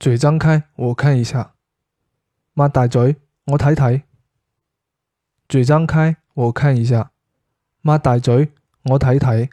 嘴张开，我看一下，擘大嘴，我睇睇。嘴张开，我看一下，擘大嘴，我睇睇。